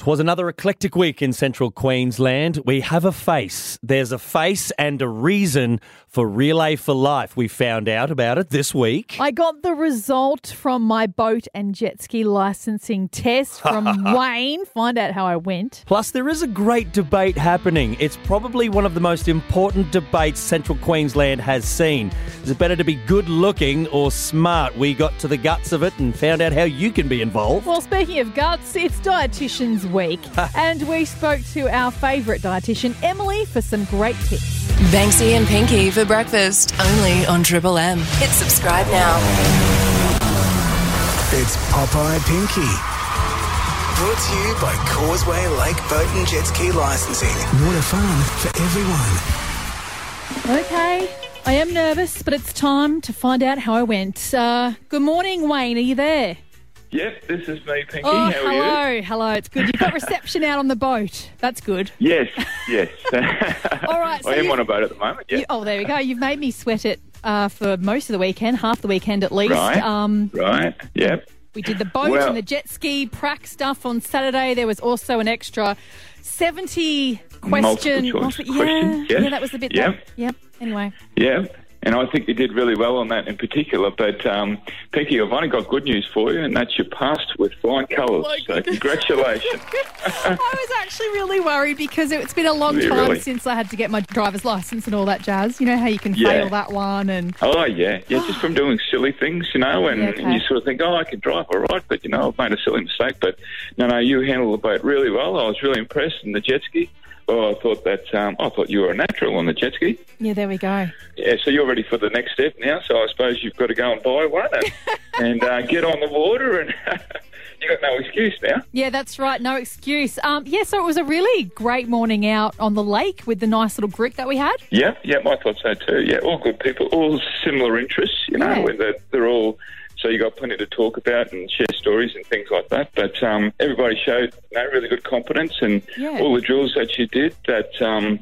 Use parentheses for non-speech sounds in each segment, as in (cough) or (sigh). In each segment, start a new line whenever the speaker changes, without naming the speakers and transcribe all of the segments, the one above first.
'Twas another eclectic week in central Queensland. We have a face. There's a face and a reason for Relay for Life. We found out about it this week.
I got the result from my boat and jet ski licensing test from (laughs) Wayne. Find out how I went.
Plus, there is a great debate happening. It's probably one of the most important debates central Queensland has seen. Is it better to be good looking or smart? We got to the guts of it and found out how you can be involved.
Well, speaking of guts, it's Dietitian's Week, (laughs) and we spoke to our favourite dietitian, Emily, for some great tips.
Banksy and Pinky for breakfast, only on Triple M. Hit subscribe now.
It's Popeye Pinky. Brought to you by Causeway Lake Boat and Jet Ski Licensing. Water fun for everyone.
Okay, I am nervous, but it's time to find out how I went. Uh, good morning, Wayne. Are you there?
Yep, this is me, Pinky.
Oh,
How are
hello,
you?
hello. It's good. You've got reception out on the boat. That's good.
Yes, yes. (laughs) (laughs)
All right, so
I am on a boat at the moment. Yeah.
You- oh, there we go. You've made me sweat it uh, for most of the weekend, half the weekend at least.
Right.
Um,
Right. Yep.
we did the boat
Well-
and the jet ski prac stuff on Saturday. There was also an extra 70 question.
Multiple choice
multi- yeah,
yes.
yeah, that was the bit.
Yep.
That, yep. Anyway.
Yep. And I think you did really well on that in particular. But um, Pinky, I've only got good news for you, and that's you passed with flying colours.
My
so congratulations. (laughs)
I was actually really worried because it's been a long
Really?
time since I had to get my driver's license and all that jazz. You know how you can
Yeah.
fail that one and
oh yeah, yeah. Just from doing silly things, you know, and,
Yeah, okay.
and you sort of think, oh, I can drive all right, but you know, I've made a silly mistake. But no, no, you handled the boat really well. I was really impressed in the jet ski. Oh, I thought that um, I thought you were a natural on the jet ski.
yeah, there we go.
Yeah, so you're ready for the next step now. So I suppose you've got to go and buy one and, (laughs) and uh, get on the water, and (laughs) you got no excuse now.
Yeah, that's right. No excuse. Um, yeah, so it was a really great morning out on the lake with the nice little group that we had.
Yeah, yeah, I thought so too. Yeah, all good people, all similar interests. You know,
Yeah.
where they're, they're all. So you got plenty to talk about and share stories and things like that. But um, everybody showed you know, really good competence and
Yeah.
all the drills that you did that um,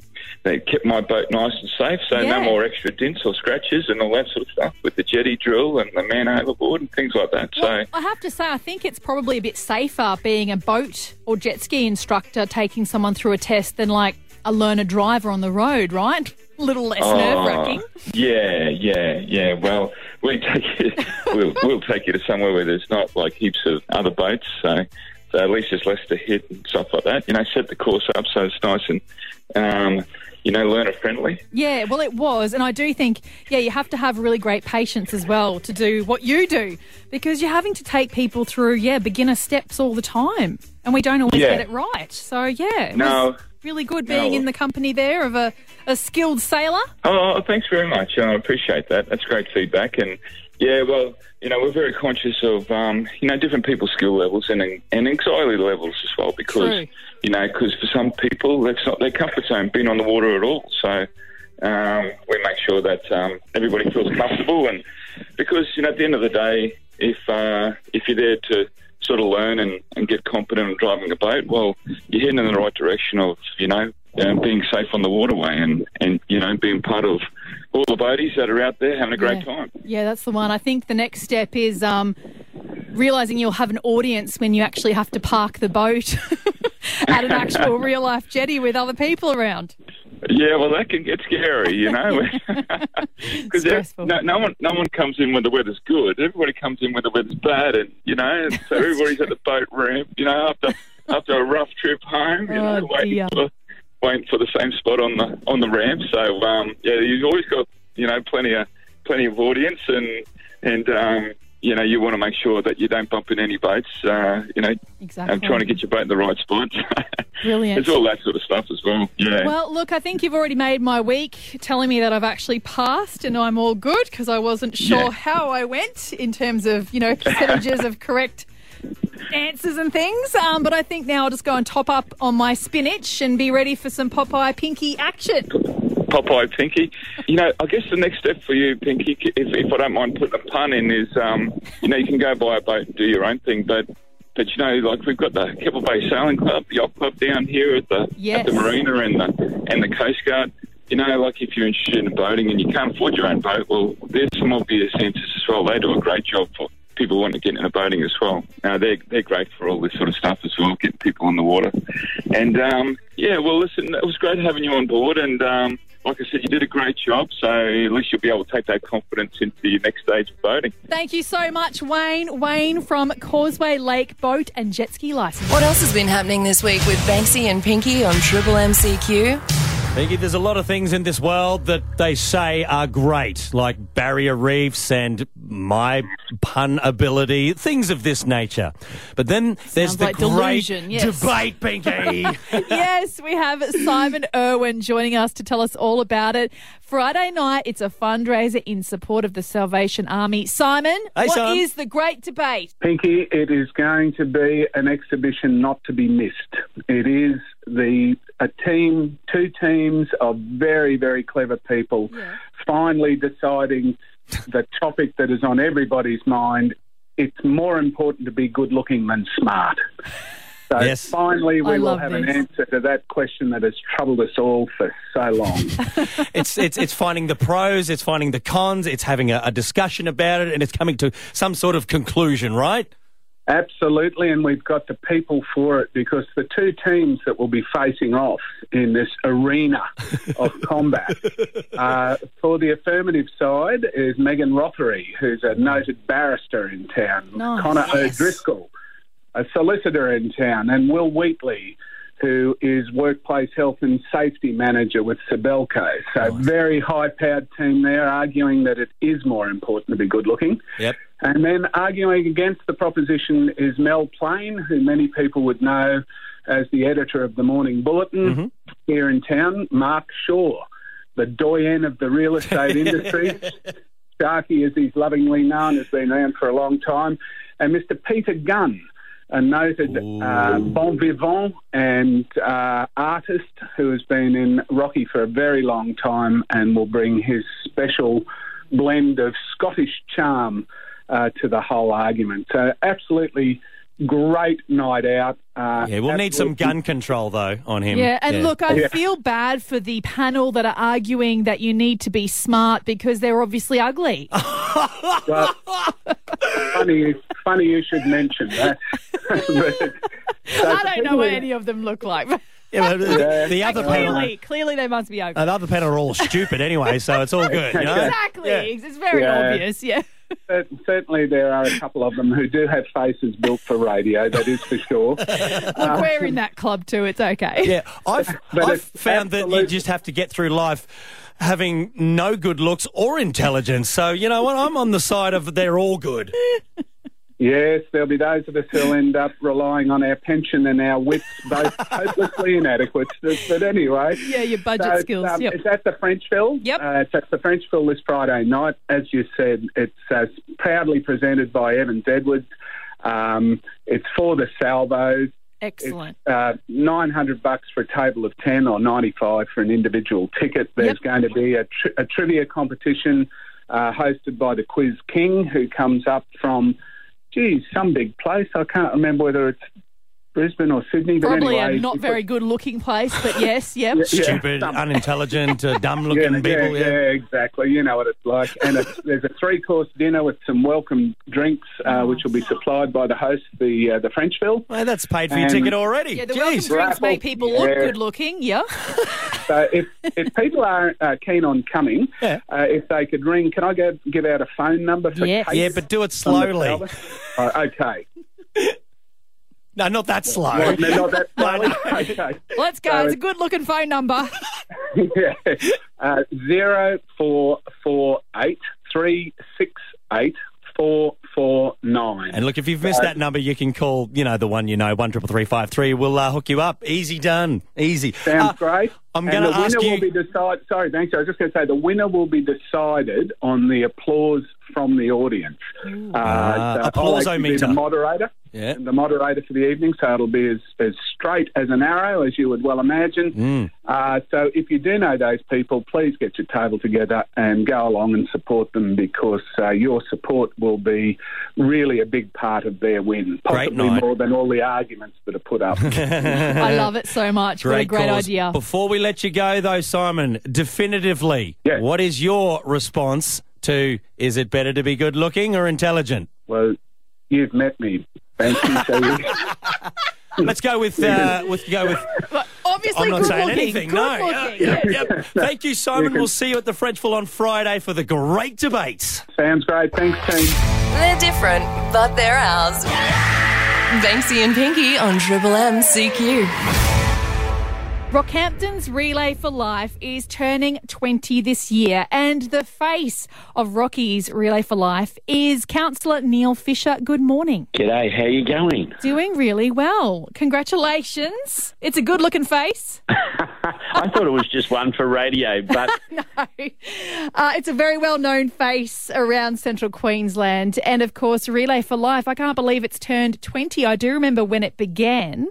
they kept my boat nice and safe. So
Yeah.
no more extra dents or scratches and all that sort of stuff with the jetty drill and the man overboard and things like that.
Well,
so
I have to say, I think it's probably a bit safer being a boat or jet ski instructor taking someone through a test than like a learner driver on the road, right? A (laughs) little less nerve wracking.
Oh, Yeah, yeah, yeah. Well, we take (laughs) you. We'll, we'll take you to somewhere where there's not like heaps of other boats. So, so at least there's less to hit and stuff like that. You know, set the course up so it's nice and, um, you know, learner friendly.
Yeah, well, it was. And I do think, yeah, you have to have really great patience as well to do what you do because you're having to take people through, yeah, beginner steps all the time. And we don't always
Yeah.
get it right. So, yeah, it
No.
was really good being
No.
in the company there of a, a skilled sailor.
Oh, oh, thanks very much. I appreciate that. That's great feedback. And yeah, well, you know, we're very conscious of um, you know different people's skill levels and and anxiety levels as well because
True.
you know because for some people that's not their comfort zone being on the water at all. So um, we make sure that um, everybody feels comfortable and because you know at the end of the day, if uh, if you're there to sort of learn and, and get competent in driving a boat, well, you're heading in the right direction of you know um, being safe on the waterway and and you know being part of all the boaties that are out there having a great
yeah.
time.
Yeah, that's the one. I think the next step is um, realizing you'll have an audience when you actually have to park the boat (laughs) at an actual (laughs) real life jetty with other people around.
Yeah, well, that can get scary, you know, (laughs) because no, no one no one comes in when the weather's good. Everybody comes in when the weather's bad, and you know, so everybody's at the boat ramp, you know, after after a rough trip home, you know,
Oh,
waiting
dear.
for waiting for the same spot on the on the ramp. So um, yeah, you've always got you know plenty of plenty of audience, and and um, you know you want to make sure that you don't bump in any boats. Uh, you know,
Exactly.
I'm trying to get your boat in the right spot. (laughs)
Brilliant.
It's all that sort of stuff as well. Yeah.
Well, look, I think you've already made my week telling me that I've actually passed and I'm all good because I wasn't sure
Yeah.
how I went in terms of, you know, percentages of correct answers and things. Um, but I think now I'll just go and top up on my spinach and be ready for some Popeye Pinky action.
Popeye Pinky. You know, I guess the next step for you, Pinky, if, if I don't mind putting a pun in, is um, you know you can go buy a boat and do your own thing, but but you know, like we've got the Keppel Bay Sailing Club, the yacht club down here at the
Yes.
at the marina and the and the Coast Guard. You know, like if you're interested in boating and you can't afford your own boat, well, there's some obvious answers as well. They do a great job for people want to get into boating as well. Uh, they're they're great for all this sort of stuff as well, getting people on the water. And um, yeah, well, listen, it was great having you on board, and um, like I said, you did a great job. So at least you'll be able to take that confidence into your next stage of boating.
Thank you so much, Wayne. Wayne from Causeway Lake Boat and Jet Ski License.
What else has been happening this week with Banksy and Pinky on Triple MCQ?
Pinky, there's a lot of things in this world that they say are great, like barrier reefs and my pun ability, things of this nature. But then there's the
like
great
delusion, yes.
debate, Pinky. (laughs)
yes, we have Simon Irwin joining us to tell us all about it. Friday night, it's a fundraiser in support of the Salvation Army. Simon,
Hey,
what
Simon.
is the great debate?
Pinky, it is going to be an exhibition not to be missed. It is the a team, two teams of very, very clever people finally deciding the topic that is on everybody's mind. It's more important to be good looking than smart. So (laughs)
Yes.
finally,
I
we will
love
have an answer to that question that has troubled us all for so long. (laughs)
it's it's it's finding the pros, it's finding the cons, it's having a, a discussion about it, and it's coming to some sort of conclusion, right?
Absolutely, and we've got the people for it because the two teams that will be facing off in this arena (laughs) of combat uh, for the affirmative side is Megan Rothery, who's a noted barrister in town,
Nice.
Connor
Yes.
O'Driscoll, a solicitor in town, and Will Wheatley, who is workplace health and safety manager with Sibelco. So, very high powered team there, arguing that it is more important to be good looking.
Yep.
And then arguing against the proposition is Mel Plain, who many people would know as the editor of the Morning Bulletin here in town, Mark Shaw, the doyen of the real estate (laughs) industry. Sharky, as he's lovingly known, has been around for a long time. And Mr. Peter Gunn, a noted uh, bon vivant and uh, artist who has been in Rocky for a very long time and will bring his special blend of Scottish charm uh, to the whole argument. So, absolutely great night out. Uh,
Yeah, we'll need some gun control though on him.
Yeah, and look, I
Yeah.
feel bad for the panel that are arguing that you need to be smart because they're obviously ugly. (laughs)
Well, funny, you- funny you should mention that. So (laughs)
I don't know what any of them look like. (laughs)
Yeah, but the, the other panel,
clearly, clearly they must be ugly.
the other panel are all stupid anyway, so it's all good. You know?
Exactly.
Yeah.
It's very
Yeah.
obvious. Yeah.
Cer- Certainly, there are a couple of them who do have faces built for radio. That is for sure. (laughs)
Look, we're in that club too. It's okay.
Yeah, I've, (laughs)
But
I've
it's
found that you just have to get through life having no good looks or intelligence. So, you know what? I'm on the side of they're all good. (laughs)
Yes, there'll be those of us who'll end up relying on our pension and our wits, both (laughs) hopelessly inadequate. But, but anyway.
Yeah, your budget
So
skills.
um,
yep.
It's at the Frenchville.
Yep.
Uh, it's at the Frenchville this Friday night. As you said, it's uh, proudly presented by Evans Edwards. Um, it's for the salvos.
Excellent.
Uh, 900 bucks for a table of 10 or 95 for an individual ticket. There's
Yep.
going to be a, tri- a trivia competition uh, hosted by the Quiz King, who comes up from, geez, some big place. I can't remember whether it's Brisbane or Sydney. But
Probably
anyway,
a not very good looking place, but yes, (laughs) yep.
Yeah.
Stupid,
some-
unintelligent, uh, dumb (laughs) looking
yeah,
people.
yeah,
Yeah.
exactly. You know what it's like. And it's, there's a three course dinner with some welcome drinks, uh, which will be supplied by the host, the uh, the Frenchville.
Well, that's paid for your ticket already.
Yeah, the welcome
Jeez.
drinks make people look
Yeah.
good looking. Yeah.
So if, if people are uh, keen on coming,
Yeah.
uh, if they could ring, can I go, give out a phone number for
Yes.
Kate
Yeah, but do it slowly.
Uh, okay. (laughs)
No, not that slow.
Well, no, not that (laughs) slowly. (laughs) okay.
Let's go.
So
It's a good looking phone number. (laughs)
yeah. Uh, zero four four eight three six eight four four nine.
And look, if you've missed that number, you can call, you know, the one you know, one triple three five three. We'll uh, hook you up. Easy done. Easy.
Sounds
Uh,
great.
I'm going to
the
ask
winner
you.
will be decided. Sorry, thanks. I was just going to say the winner will be decided on the applause from the audience. Uh,
Ah,
so I'll actually the moderator.
Yeah.
The moderator for the evening, so it'll be as, as straight as an arrow, as you would well imagine.
Mm.
Uh, so if you do know those people, please get your table together and go along and support them because uh, your support will be really a big part of their win,
Great
possibly
night.
more than all the arguments that are put up. (laughs)
I love it so much. what a great
cause.
idea.
Before we let you go, though, Simon, definitively,
Yes.
what is your response to is it better to be good looking or intelligent?
Well, you've met me. Thank you. So (laughs)
Let's go with uh, with go with.
Obviously,
I'm not
good
saying
looking.
anything.
Good
no.
looking.
Yeah, yeah, yeah. Thank you, Simon.
can-
We'll see you at the Frenchville on Friday for the great debates.
Sounds great. Thanks, team.
They're different, but they're ours. Banksy and Pinky on Triple M CQ.
Rockhampton's Relay for Life is turning 20 this year, and the face of Rocky's Relay for Life is Councillor Neil Fisher. Good morning.
G'day, how are you going?
Doing really well. Congratulations. It's a good looking face. (laughs)
I thought it was just one for radio, but (laughs)
no. Uh, it's a very well known face around central Queensland. And of course, Relay for Life. I can't believe it's turned 20. I do remember when it began.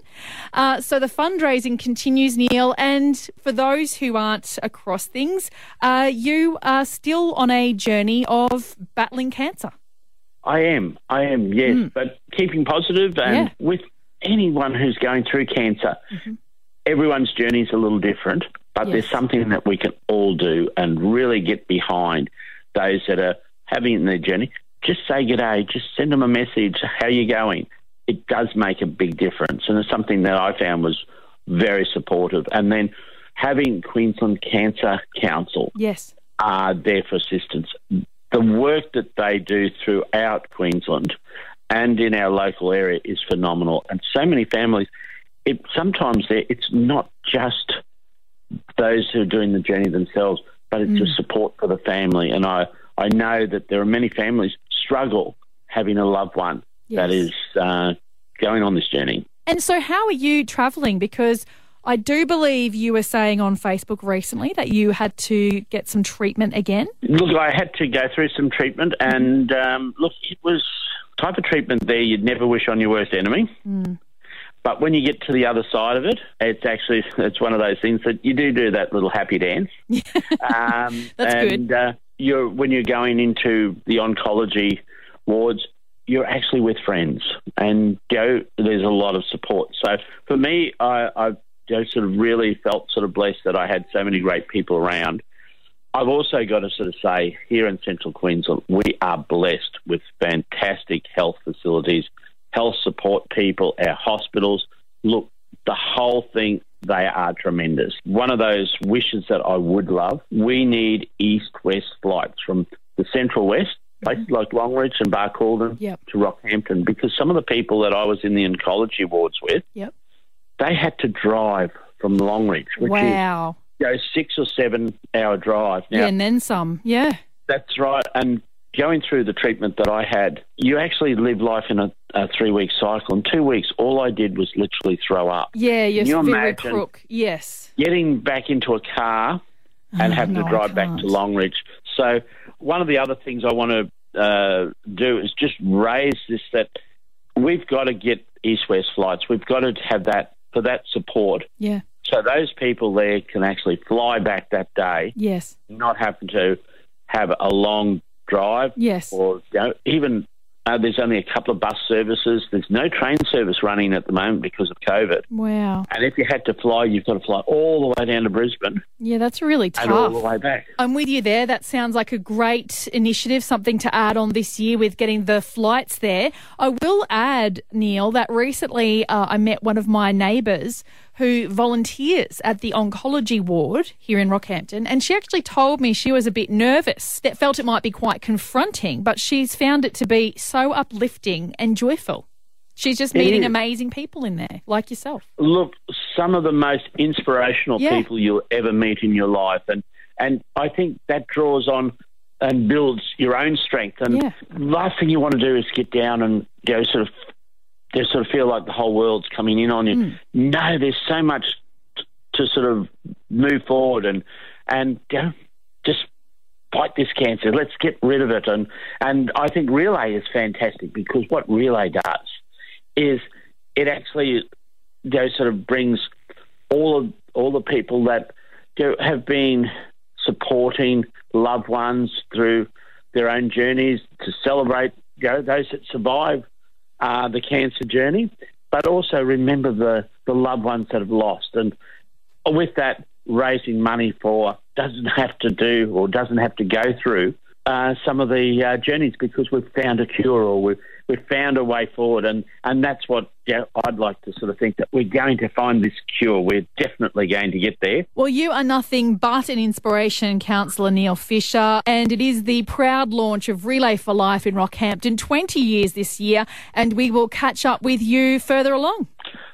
Uh, so the fundraising continues, Neil. And for those who aren't across things, uh, you are still on a journey of battling cancer.
I am. I am, yes. But keeping positive and
Yeah.
with anyone who's going through cancer, everyone's journey is a little different, but
Yes.
there's something that we can all do and really get behind those that are having it in their journey. Just say g'day, just send them a message, how you going? It does make a big difference. And it's something that I found was very supportive. And then having Queensland Cancer Council
Yes.
are there for assistance. The work that they do throughout Queensland and in our local area is phenomenal. And so many families, it sometimes it's not just those who are doing the journey themselves, but it's a support for the family. And I, I know that there are many families struggle having a loved one that
Yes.
is uh, going on this journey.
And so, how are you travelling? Because I do believe you were saying on Facebook recently that you had to get some treatment again.
Look, I had to go through some treatment, and um, look, it was type of treatment there you'd never wish on your worst enemy. But when you get to the other side of it, it's actually it's one of those things that you do do that little happy dance. (laughs) um,
That's good.
and, Uh, you're when you're going into the oncology wards, you're actually with friends, and go. There's a lot of support. So for me, I, I you know, sort of really felt sort of blessed that I had so many great people around. I've also got to sort of say here in Central Queensland, we are blessed with fantastic health facilities, health support people, our hospitals. Look, the whole thing, they are tremendous. One of those wishes that I would love, we need east west flights from the Central West, places like Longreach and Barcaldine
Yep.
to Rockhampton, because some of the people that I was in the oncology wards with,
Yep.
they had to drive from Longreach, which
wow.
is you know, six or seven hour drive. Now,
yeah, and then some. Yeah.
that's right. And going through the treatment that I had, you actually live life in a, a three week cycle. In two weeks, all I did was literally throw up.
Yeah, you're
you
very crook. Yes.
Getting back into a car and oh, having
no,
to drive back to. Longreach. So, one of the other things I want to uh, do is just raise this that we've got to get east west flights. We've got to have that for that support.
Yeah.
So, those people there can actually fly back that day
Yes.
not having to have a long drive
Yes.
or you know, even uh, there's only a couple of bus services. There's no train service running at the moment because of COVID.
Wow.
And if you had to fly, you've got to fly all the way down to Brisbane
Yeah, that's really tough.
and all the way back.
I'm with you there. That sounds like a great initiative, something to add on this year with getting the flights there. I will add, Neil, that recently uh, I met one of my neighbours who volunteers at the oncology ward here in Rockhampton, and she actually told me she was a bit nervous, that felt it might be quite confronting, but she's found it to be so uplifting and joyful. She's just meeting amazing people in there, like yourself.
Look, some of the most inspirational
Yeah.
people you'll ever meet in your life, and and I think that draws on and builds your own strength. And
Yeah.
last thing you want to do is get down and go sort of just sort of feel like the whole world's coming in on you.
Mm.
No, there's so much t- to sort of move forward and and you know, just fight this cancer. Let's get rid of it. And and I think relay is fantastic because what relay does is it actually you know, sort of brings all of all the people that you know, have been supporting loved ones through their own journeys to celebrate you know, those that survive uh, the cancer journey, but also remember the, the loved ones that have lost. And with that, raising money for doesn't (laughs) have to do or doesn't have to go through uh, some of the uh, journeys because we've found a cure or we've we've found a way forward, and and that's what yeah, I'd like to sort of think that we're going to find this cure. We're definitely going to get there.
Well, you are nothing but an inspiration, Councillor Neil Fisher, and it is the proud launch of Relay for Life in Rockhampton, 20 years this year, and we will catch up with you further along.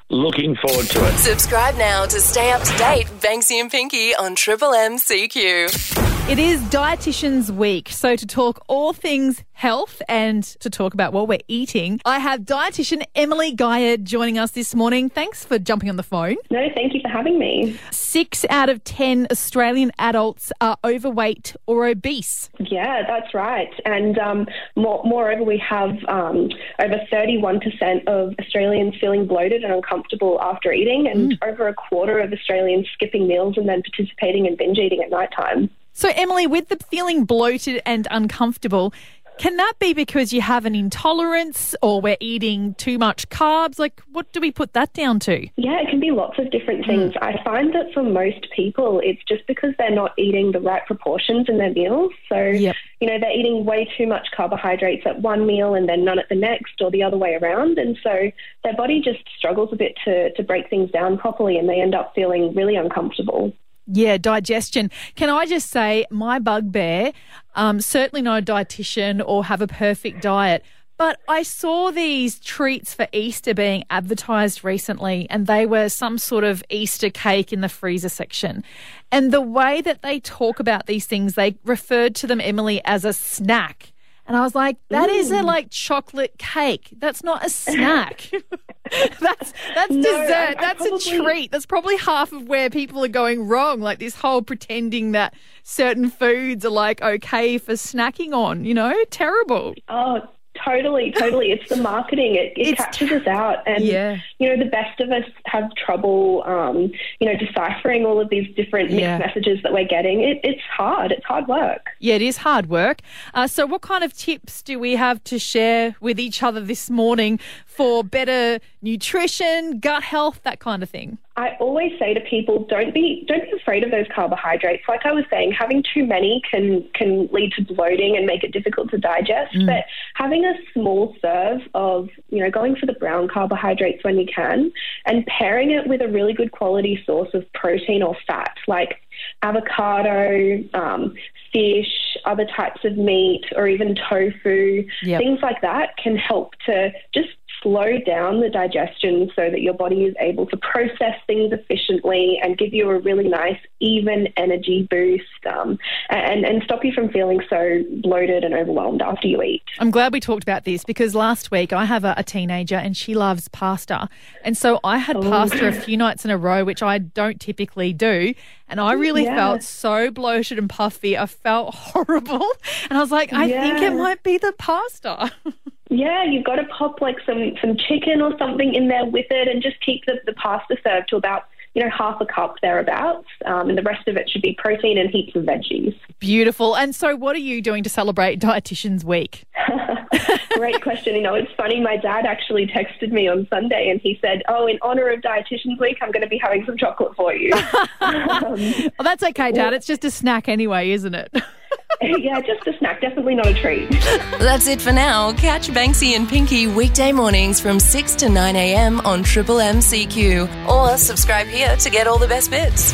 Looking forward to it.
Subscribe now to stay up to date. Banksy and Pinky on Triple M CQ.
It is Dietitians Week, so to talk all things health and to talk about what we're eating, I have dietitian Emily Guyard joining us this morning. Thanks for jumping on the phone.
No, thank you for having me.
Six out of 10 Australian adults are overweight or obese.
Yeah, that's right. And um, more, moreover, we have um, over 31% of Australians feeling bloated and uncomfortable after eating, and
Mm.
over a quarter of Australians skipping meals and then participating in binge eating at night time.
So, Emily, with the feeling bloated and uncomfortable, can that be because you have an intolerance or we're eating too much carbs? Like, what do we put that down to?
Yeah, it can be lots of different mm. things. I find that for most people, it's just because they're not eating the right proportions in their meals. So,
Yep.
you know, they're eating way too much carbohydrates at one meal and then none at the next, or the other way around. And so their body just struggles a bit to, to break things down properly and they end up feeling really uncomfortable.
Yeah, digestion. Can I just say, my bugbear, um, certainly not a dietitian or have a perfect diet, but I saw these treats for Easter being advertised recently, and they were some sort of Easter cake in the freezer section. And the way that they talk about these things, they referred to them, Emily, as a snack. And I was like, that is a like chocolate cake. That's not a snack. (laughs) (laughs) that's that's
No,
dessert.
I- I
that's
probably-
a treat. That's probably half of where people are going wrong. Like this whole pretending that certain foods are like okay for snacking on, you know? Terrible.
Oh, totally, totally. It's the marketing. It, it catches us out. And,
Yeah.
you know, the best of us have trouble, um, you know, deciphering all of these different mixed
Yeah.
messages that we're getting. It, it's hard. It's hard work.
Yeah, it is hard work. Uh, so, what kind of tips do we have to share with each other this morning for better nutrition, gut health, that kind of thing?
I always say to people, don't be don't be afraid of those carbohydrates. Like I was saying, having too many can can lead to bloating and make it difficult to digest. But having a small serve of you know going for the brown carbohydrates when you can, and pairing it with a really good quality source of protein or fat, like avocado, um, fish, other types of meat, or even tofu,
Yep.
things like that can help to just slow down the digestion so that your body is able to process things efficiently and give you a really nice, even energy boost um, and, and stop you from feeling so bloated and overwhelmed after you eat.
I'm glad we talked about this because last week I have a, a teenager and she loves pasta. And so I had pasta a few nights in a row, which I don't typically do. And I really
Yeah.
felt so bloated and puffy. I felt (laughs) horrible. And I was like, I think it might be the pasta. (laughs)
Yeah, you've got to pop like some, some chicken or something in there with it and just keep the, the pasta served to about, you know, half a cup thereabouts. Um, and the rest of it should be protein and heaps of veggies.
Beautiful. And so, what are you doing to celebrate Dietitians Week? (laughs)
Great question. You know, it's funny. My dad actually texted me on Sunday and he said, Oh, in honor of Dietitians Week, I'm going to be having some chocolate for you. (laughs)
Well, that's okay, Dad. It's just a snack anyway, isn't it? (laughs) (laughs)
yeah, just a snack. Definitely not a treat.
That's it for now. Catch Banksy and Pinky weekday mornings from 6 to 9 a.m. on Triple M CQ or subscribe here to get all the best bits.